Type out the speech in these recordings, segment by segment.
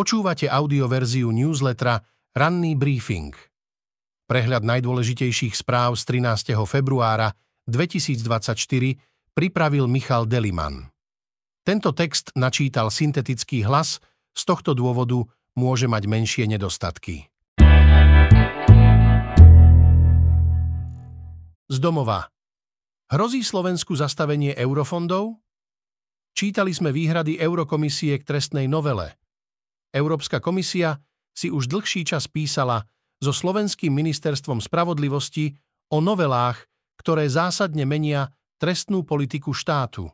Počúvate audioverziu newslettera Ranný briefing. Prehľad najdôležitejších správ z 13. februára 2024 pripravil Michal Deliman. Tento text načítal syntetický hlas, z tohto dôvodu môže mať menšie nedostatky. Z domova. Hrozí Slovensku zastavenie eurofondov? Čítali sme výhrady Eurokomisie k trestnej novele – Európska komisia si už dlhší čas písala so Slovenským ministerstvom spravodlivosti o novelách, ktoré zásadne menia trestnú politiku štátu.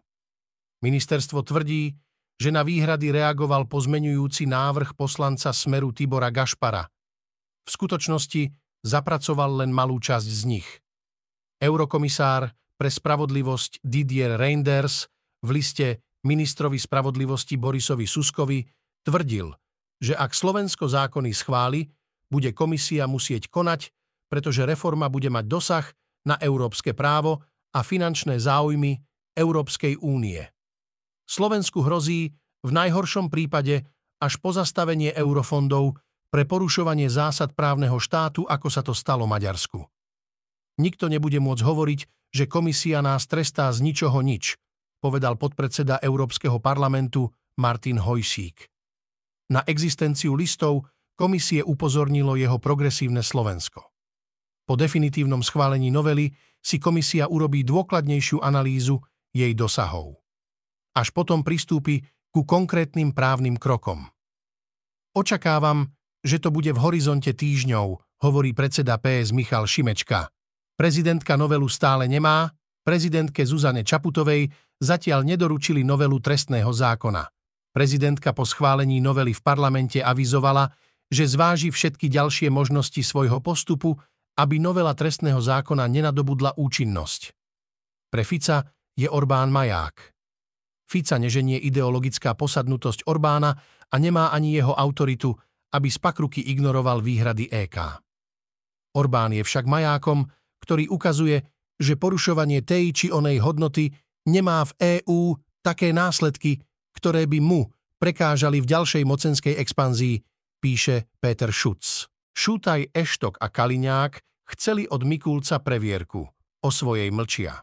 Ministerstvo tvrdí, že na výhrady reagoval pozmenujúci návrh poslanca Smeru Tibora Gašpara. V skutočnosti zapracoval len malú časť z nich. Eurokomisár pre spravodlivosť Didier Reinders v liste ministrovi spravodlivosti Borisovi Suskovi tvrdil, že ak Slovensko zákony schváli, bude komisia musieť konať, pretože reforma bude mať dosah na európske právo a finančné záujmy Európskej únie. Slovensku hrozí v najhoršom prípade až pozastavenie eurofondov pre porušovanie zásad právneho štátu, ako sa to stalo Maďarsku. Nikto nebude môcť hovoriť, že komisia nás trestá z ničoho nič, povedal podpredseda Európskeho parlamentu Martin Hojsík. Na existenciu listov komisie upozornilo jeho progresívne Slovensko. Po definitívnom schválení novely si komisia urobí dôkladnejšiu analýzu jej dosahov. Až potom pristúpi ku konkrétnym právnym krokom. Očakávam, že to bude v horizonte týždňov, hovorí predseda PS Michal Šimečka. Prezidentka novelu stále nemá, prezidentke Zuzane Čaputovej zatiaľ nedoručili novelu trestného zákona. Prezidentka po schválení novely v parlamente avizovala, že zváži všetky ďalšie možnosti svojho postupu, aby novela trestného zákona nenadobudla účinnosť. Pre Fica je Orbán maják. Fica neženie ideologická posadnutosť Orbána a nemá ani jeho autoritu, aby z pakruky ignoroval výhrady EK. Orbán je však majákom, ktorý ukazuje, že porušovanie tej či onej hodnoty nemá v EÚ také následky, ktoré by mu prekážali v ďalšej mocenskej expanzii, píše Peter Schutz. Šútaj, Eštok a Kaliňák chceli od Mikulca previerku. O svojej mlčia.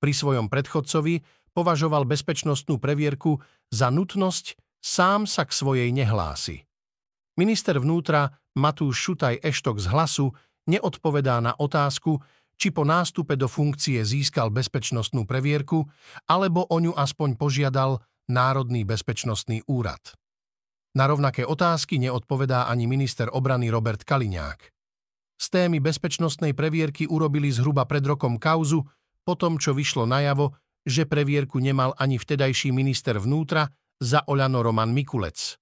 Pri svojom predchodcovi považoval bezpečnostnú previerku za nutnosť, sám sa k svojej nehlási. Minister vnútra Matúš Šutaj Eštok z hlasu neodpovedá na otázku, či po nástupe do funkcie získal bezpečnostnú previerku, alebo o ňu aspoň požiadal Národný bezpečnostný úrad. Na rovnaké otázky neodpovedá ani minister obrany Robert Kaliňák. Z témy bezpečnostnej previerky urobili zhruba pred rokom kauzu, po tom, čo vyšlo najavo, že previerku nemal ani vtedajší minister vnútra za Oľano Roman Mikulec.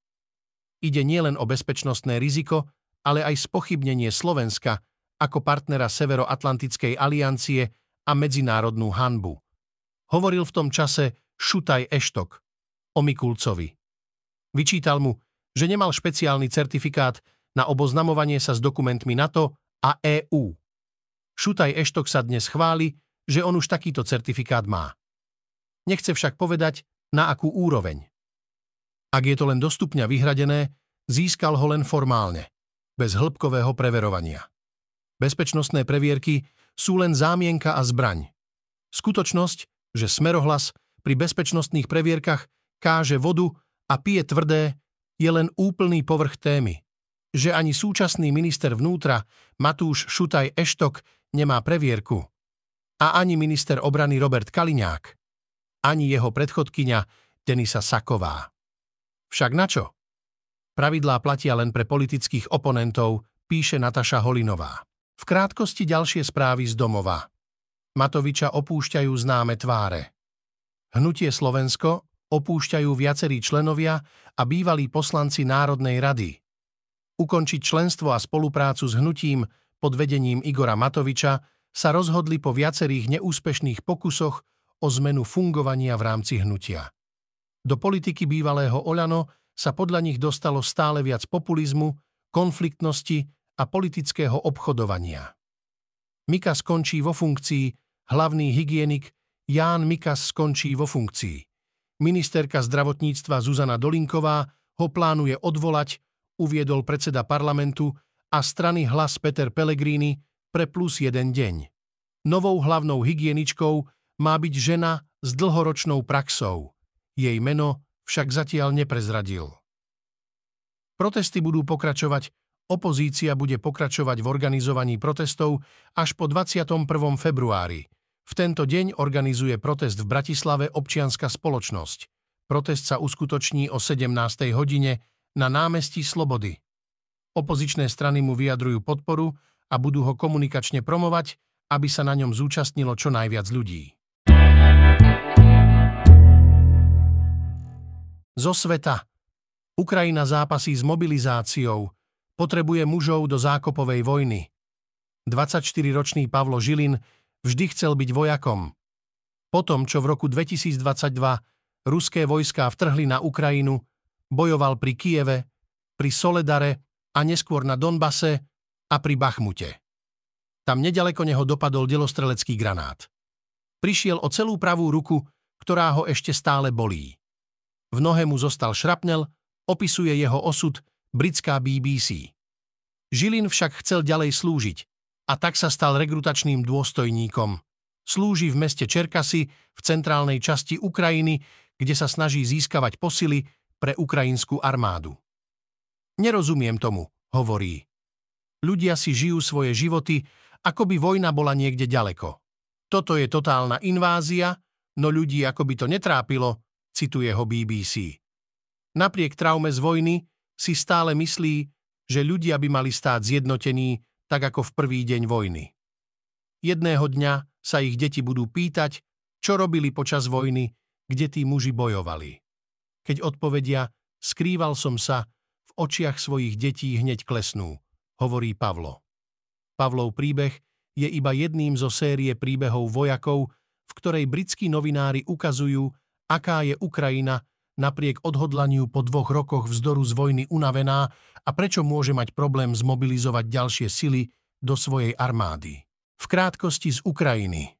Ide nielen o bezpečnostné riziko, ale aj spochybnenie Slovenska ako partnera Severoatlantickej aliancie a medzinárodnú hanbu. Hovoril v tom čase Šutaj Eštok, o Mikulcovi. Vyčítal mu, že nemal špeciálny certifikát na oboznamovanie sa s dokumentmi NATO a EÚ. Šutaj Eštok sa dnes chváli, že on už takýto certifikát má. Nechce však povedať, na akú úroveň. Ak je to len do stupňa vyhradené, získal ho len formálne, bez hĺbkového preverovania. Bezpečnostné previerky sú len zámienka a zbraň. Skutočnosť, že smerohlas pri bezpečnostných previerkach káže vodu a pije tvrdé, je len úplný povrch témy. Že ani súčasný minister vnútra Matúš Šutaj Eštok nemá previerku. A ani minister obrany Robert Kaliňák. Ani jeho predchodkyňa Denisa Saková. Však na čo? Pravidlá platia len pre politických oponentov, píše Nataša Holinová. V krátkosti ďalšie správy z domova. Matoviča opúšťajú známe tváre. Hnutie Slovensko opúšťajú viacerí členovia a bývalí poslanci Národnej rady. Ukončiť členstvo a spoluprácu s hnutím pod vedením Igora Matoviča sa rozhodli po viacerých neúspešných pokusoch o zmenu fungovania v rámci hnutia. Do politiky bývalého Oľano sa podľa nich dostalo stále viac populizmu, konfliktnosti a politického obchodovania. Mikas skončí vo funkcii, hlavný hygienik Ján Mikas skončí vo funkcii ministerka zdravotníctva Zuzana Dolinková ho plánuje odvolať, uviedol predseda parlamentu a strany hlas Peter Pellegrini pre plus jeden deň. Novou hlavnou hygieničkou má byť žena s dlhoročnou praxou. Jej meno však zatiaľ neprezradil. Protesty budú pokračovať, opozícia bude pokračovať v organizovaní protestov až po 21. februári. V tento deň organizuje protest v Bratislave občianska spoločnosť. Protest sa uskutoční o 17. hodine na námestí Slobody. Opozičné strany mu vyjadrujú podporu a budú ho komunikačne promovať, aby sa na ňom zúčastnilo čo najviac ľudí. Zo sveta. Ukrajina zápasí s mobilizáciou. Potrebuje mužov do zákopovej vojny. 24-ročný Pavlo Žilin vždy chcel byť vojakom. Potom, čo v roku 2022 ruské vojská vtrhli na Ukrajinu, bojoval pri Kieve, pri Soledare a neskôr na Donbase a pri Bachmute. Tam nedaleko neho dopadol delostrelecký granát. Prišiel o celú pravú ruku, ktorá ho ešte stále bolí. V nohe mu zostal šrapnel, opisuje jeho osud britská BBC. Žilin však chcel ďalej slúžiť a tak sa stal rekrutačným dôstojníkom. Slúži v meste Čerkasy v centrálnej časti Ukrajiny, kde sa snaží získavať posily pre ukrajinskú armádu. Nerozumiem tomu, hovorí. Ľudia si žijú svoje životy, ako by vojna bola niekde ďaleko. Toto je totálna invázia, no ľudí ako by to netrápilo, cituje ho BBC. Napriek traume z vojny si stále myslí, že ľudia by mali stáť zjednotení tak ako v prvý deň vojny. Jedného dňa sa ich deti budú pýtať, čo robili počas vojny kde tí muži bojovali. Keď odpovedia, skrýval som sa, v očiach svojich detí hneď klesnú, hovorí Pavlo. Pavlov príbeh je iba jedným zo série príbehov vojakov, v ktorej britskí novinári ukazujú, aká je Ukrajina napriek odhodlaniu po dvoch rokoch vzdoru z vojny unavená a prečo môže mať problém zmobilizovať ďalšie sily do svojej armády. V krátkosti z Ukrajiny.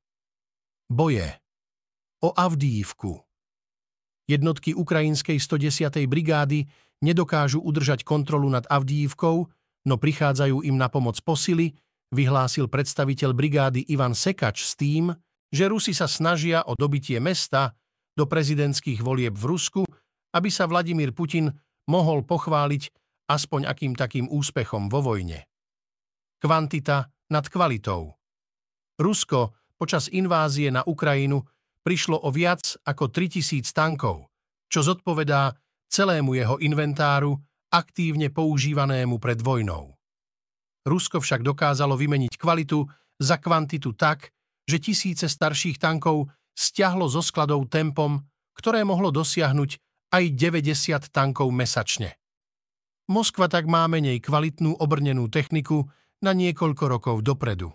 Boje o Avdíivku. Jednotky ukrajinskej 110. brigády nedokážu udržať kontrolu nad Avdíivkou, no prichádzajú im na pomoc posily, vyhlásil predstaviteľ brigády Ivan Sekač s tým, že Rusi sa snažia o dobitie mesta do prezidentských volieb v Rusku, aby sa Vladimír Putin mohol pochváliť aspoň akým takým úspechom vo vojne. Kvantita nad kvalitou. Rusko počas invázie na Ukrajinu prišlo o viac ako 3000 tankov, čo zodpovedá celému jeho inventáru aktívne používanému pred vojnou. Rusko však dokázalo vymeniť kvalitu za kvantitu tak, že tisíce starších tankov stiahlo zo skladov tempom, ktoré mohlo dosiahnuť aj 90 tankov mesačne. Moskva tak má menej kvalitnú obrnenú techniku na niekoľko rokov dopredu.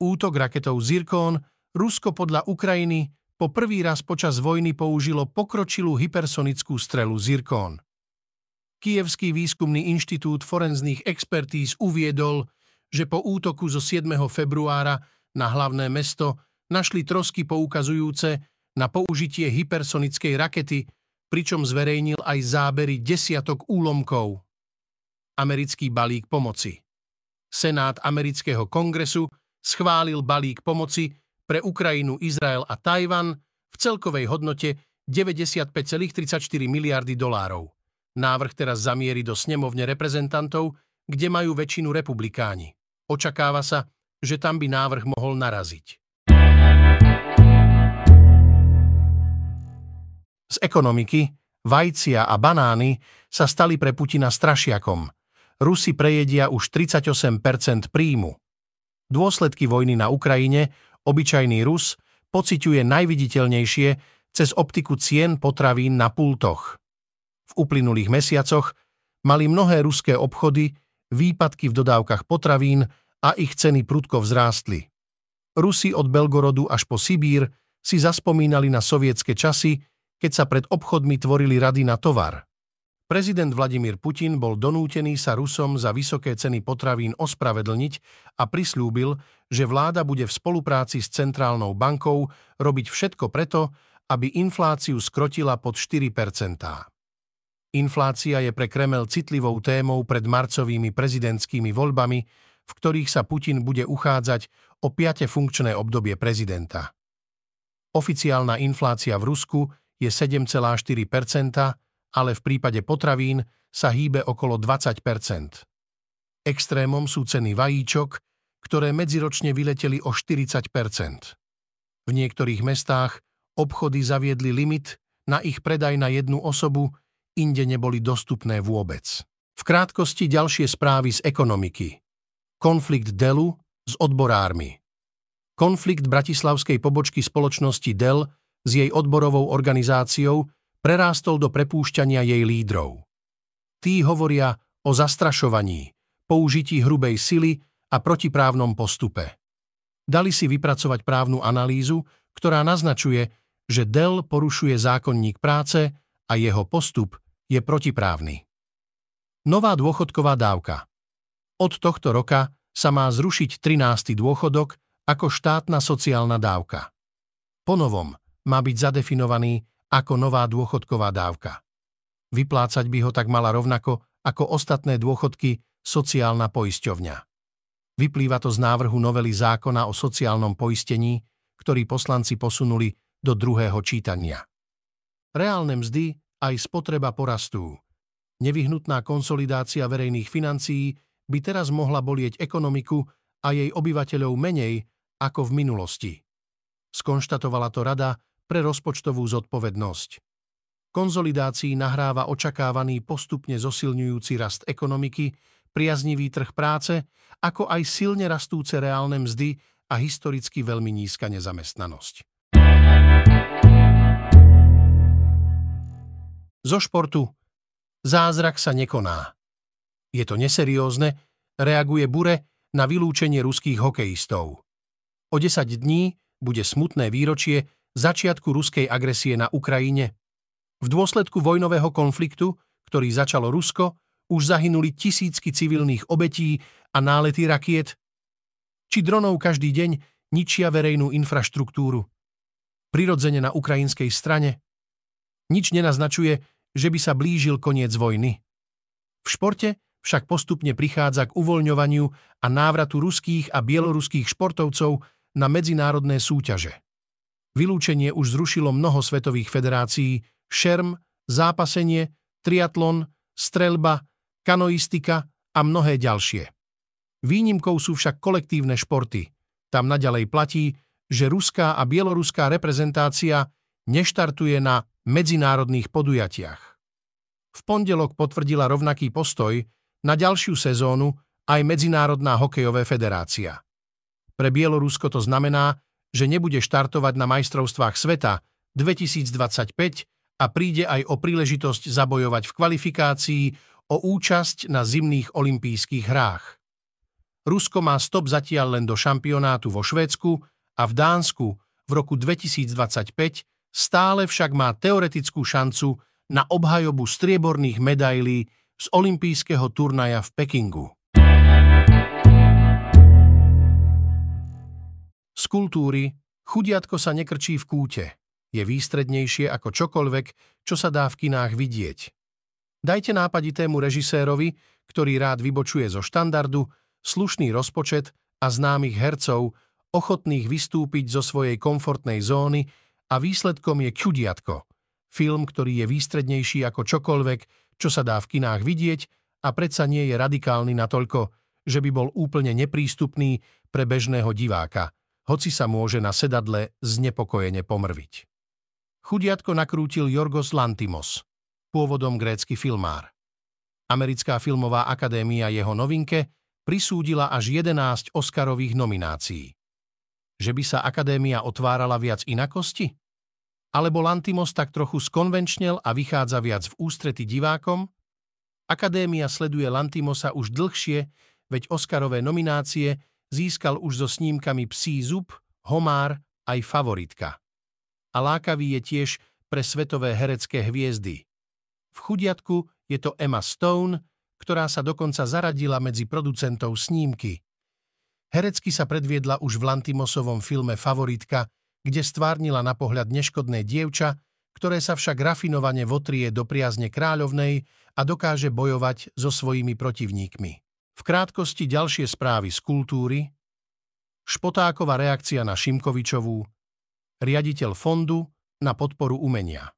Útok raketou Zirkon Rusko podľa Ukrajiny po prvý raz počas vojny použilo pokročilú hypersonickú strelu Zirkon. Kievský výskumný inštitút forenzných expertíz uviedol, že po útoku zo 7. februára na hlavné mesto našli trosky poukazujúce na použitie hypersonickej rakety, pričom zverejnil aj zábery desiatok úlomkov. Americký balík pomoci. Senát amerického kongresu schválil balík pomoci pre Ukrajinu, Izrael a Tajvan v celkovej hodnote 95,34 miliardy dolárov. Návrh teraz zamierí do snemovne reprezentantov, kde majú väčšinu republikáni. Očakáva sa, že tam by návrh mohol naraziť. Z ekonomiky vajcia a banány sa stali pre Putina strašiakom. Rusi prejedia už 38% príjmu. Dôsledky vojny na Ukrajine obyčajný Rus pociťuje najviditeľnejšie cez optiku cien potravín na pultoch. V uplynulých mesiacoch mali mnohé ruské obchody výpadky v dodávkach potravín a ich ceny prudko vzrástli. Rusi od Belgorodu až po Sibír si zaspomínali na sovietske časy, keď sa pred obchodmi tvorili rady na tovar. Prezident Vladimír Putin bol donútený sa Rusom za vysoké ceny potravín ospravedlniť a prislúbil, že vláda bude v spolupráci s Centrálnou bankou robiť všetko preto, aby infláciu skrotila pod 4% Inflácia je pre Kremel citlivou témou pred marcovými prezidentskými voľbami, v ktorých sa Putin bude uchádzať o piate funkčné obdobie prezidenta. Oficiálna inflácia v Rusku je 7,4 ale v prípade potravín sa hýbe okolo 20% Extrémom sú ceny vajíčok, ktoré medziročne vyleteli o 40% V niektorých mestách obchody zaviedli limit na ich predaj na jednu osobu inde neboli dostupné vôbec. V krátkosti ďalšie správy z ekonomiky. Konflikt Delu s odborármi. Konflikt bratislavskej pobočky spoločnosti Dell s jej odborovou organizáciou prerástol do prepúšťania jej lídrov. Tí hovoria o zastrašovaní, použití hrubej sily a protiprávnom postupe. Dali si vypracovať právnu analýzu, ktorá naznačuje, že Dell porušuje zákonník práce a jeho postup je protiprávny. Nová dôchodková dávka. Od tohto roka sa má zrušiť 13. dôchodok ako štátna sociálna dávka. Ponovom má byť zadefinovaný ako nová dôchodková dávka. Vyplácať by ho tak mala rovnako ako ostatné dôchodky sociálna poisťovňa. Vyplýva to z návrhu novely zákona o sociálnom poistení, ktorý poslanci posunuli do druhého čítania. Reálne mzdy aj spotreba porastú. Nevyhnutná konsolidácia verejných financií by teraz mohla bolieť ekonomiku a jej obyvateľov menej ako v minulosti. Skonštatovala to Rada pre rozpočtovú zodpovednosť. Konzolidácii nahráva očakávaný postupne zosilňujúci rast ekonomiky, priaznivý trh práce, ako aj silne rastúce reálne mzdy a historicky veľmi nízka nezamestnanosť. Zo športu zázrak sa nekoná. Je to neseriózne, reaguje Bure na vylúčenie ruských hokejistov. O 10 dní bude smutné výročie začiatku ruskej agresie na Ukrajine. V dôsledku vojnového konfliktu, ktorý začalo Rusko, už zahynuli tisícky civilných obetí a nálety rakiet. Či dronov každý deň ničia verejnú infraštruktúru. Prirodzene na ukrajinskej strane. Nič nenaznačuje, že by sa blížil koniec vojny. V športe však postupne prichádza k uvoľňovaniu a návratu ruských a bieloruských športovcov na medzinárodné súťaže. Vylúčenie už zrušilo mnoho svetových federácií, šerm, zápasenie, triatlon, strelba, kanoistika a mnohé ďalšie. Výnimkou sú však kolektívne športy. Tam naďalej platí, že ruská a bieloruská reprezentácia neštartuje na medzinárodných podujatiach. V pondelok potvrdila rovnaký postoj na ďalšiu sezónu aj Medzinárodná hokejová federácia. Pre Bielorusko to znamená, že nebude štartovať na majstrovstvách sveta 2025 a príde aj o príležitosť zabojovať v kvalifikácii o účasť na zimných olympijských hrách. Rusko má stop zatiaľ len do šampionátu vo Švédsku a v Dánsku v roku 2025 stále však má teoretickú šancu na obhajobu strieborných medailí z olympijského turnaja v Pekingu. Z kultúry chudiatko sa nekrčí v kúte. Je výstrednejšie ako čokoľvek, čo sa dá v kinách vidieť. Dajte nápaditému režisérovi, ktorý rád vybočuje zo štandardu, slušný rozpočet a známych hercov, ochotných vystúpiť zo svojej komfortnej zóny a výsledkom je Kľudiatko, film, ktorý je výstrednejší ako čokoľvek, čo sa dá v kinách vidieť a predsa nie je radikálny natoľko, že by bol úplne neprístupný pre bežného diváka, hoci sa môže na sedadle znepokojene pomrviť. Chudiatko nakrútil Jorgos Lantimos, pôvodom grécky filmár. Americká filmová akadémia jeho novinke prisúdila až 11 Oscarových nominácií. Že by sa akadémia otvárala viac inakosti? Alebo Lantimos tak trochu skonvenčnel a vychádza viac v ústrety divákom? Akadémia sleduje Lantimosa už dlhšie, veď Oscarové nominácie získal už so snímkami Psí zub, Homár aj Favoritka. A lákavý je tiež pre svetové herecké hviezdy. V chudiatku je to Emma Stone, ktorá sa dokonca zaradila medzi producentov snímky. Herecky sa predviedla už v Lantimosovom filme Favoritka, kde stvárnila na pohľad neškodné dievča, ktoré sa však rafinovane votrie do priazne kráľovnej a dokáže bojovať so svojimi protivníkmi. V krátkosti ďalšie správy z kultúry, Špotáková reakcia na Šimkovičovú, riaditeľ fondu na podporu umenia.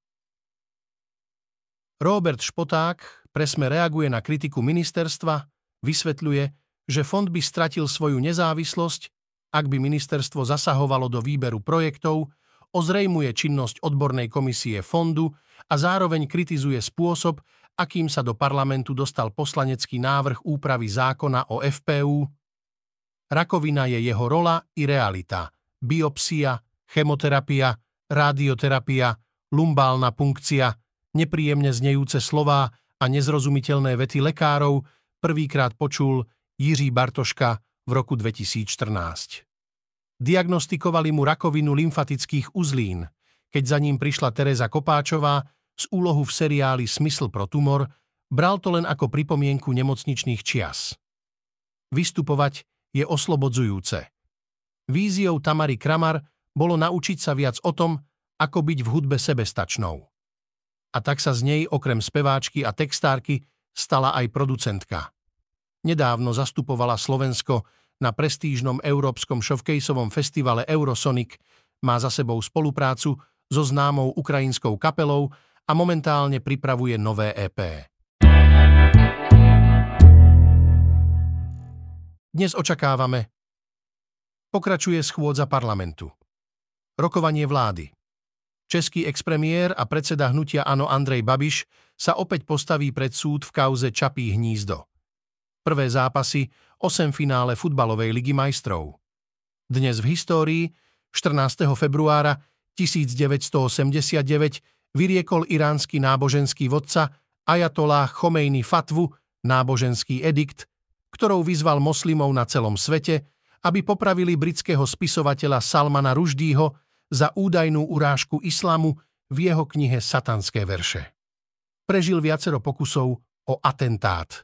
Robert Špoták presme reaguje na kritiku ministerstva, vysvetľuje, že fond by stratil svoju nezávislosť, ak by ministerstvo zasahovalo do výberu projektov, ozrejmuje činnosť odbornej komisie fondu a zároveň kritizuje spôsob, akým sa do parlamentu dostal poslanecký návrh úpravy zákona o FPU. Rakovina je jeho rola i realita. Biopsia, chemoterapia, radioterapia, lumbálna punkcia, nepríjemne znejúce slová a nezrozumiteľné vety lekárov prvýkrát počul Jiří Bartoška v roku 2014. Diagnostikovali mu rakovinu lymfatických uzlín, keď za ním prišla Teresa Kopáčová z úlohu v seriáli Smysl pro tumor, bral to len ako pripomienku nemocničných čias. Vystupovať je oslobodzujúce. Víziou Tamary Kramar bolo naučiť sa viac o tom, ako byť v hudbe sebestačnou. A tak sa z nej okrem speváčky a textárky stala aj producentka. Nedávno zastupovala Slovensko na prestížnom európskom showcaseovom festivale Eurosonic, má za sebou spoluprácu so známou ukrajinskou kapelou a momentálne pripravuje nové EP. Dnes očakávame Pokračuje schôdza parlamentu. Rokovanie vlády. Český expremiér a predseda hnutia Ano Andrej Babiš sa opäť postaví pred súd v kauze Čapí hnízdo. Prvé zápasy, 8 finále futbalovej ligy majstrov. Dnes v histórii, 14. februára 1989, vyriekol iránsky náboženský vodca Ajatollah Chomejny fatvu, náboženský edikt, ktorou vyzval moslimov na celom svete, aby popravili britského spisovateľa Salmana Ruždího za údajnú urážku islamu v jeho knihe Satanské verše. Prežil viacero pokusov o atentát.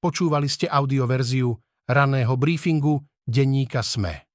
Počúvali ste audioverziu raného briefingu denníka SME.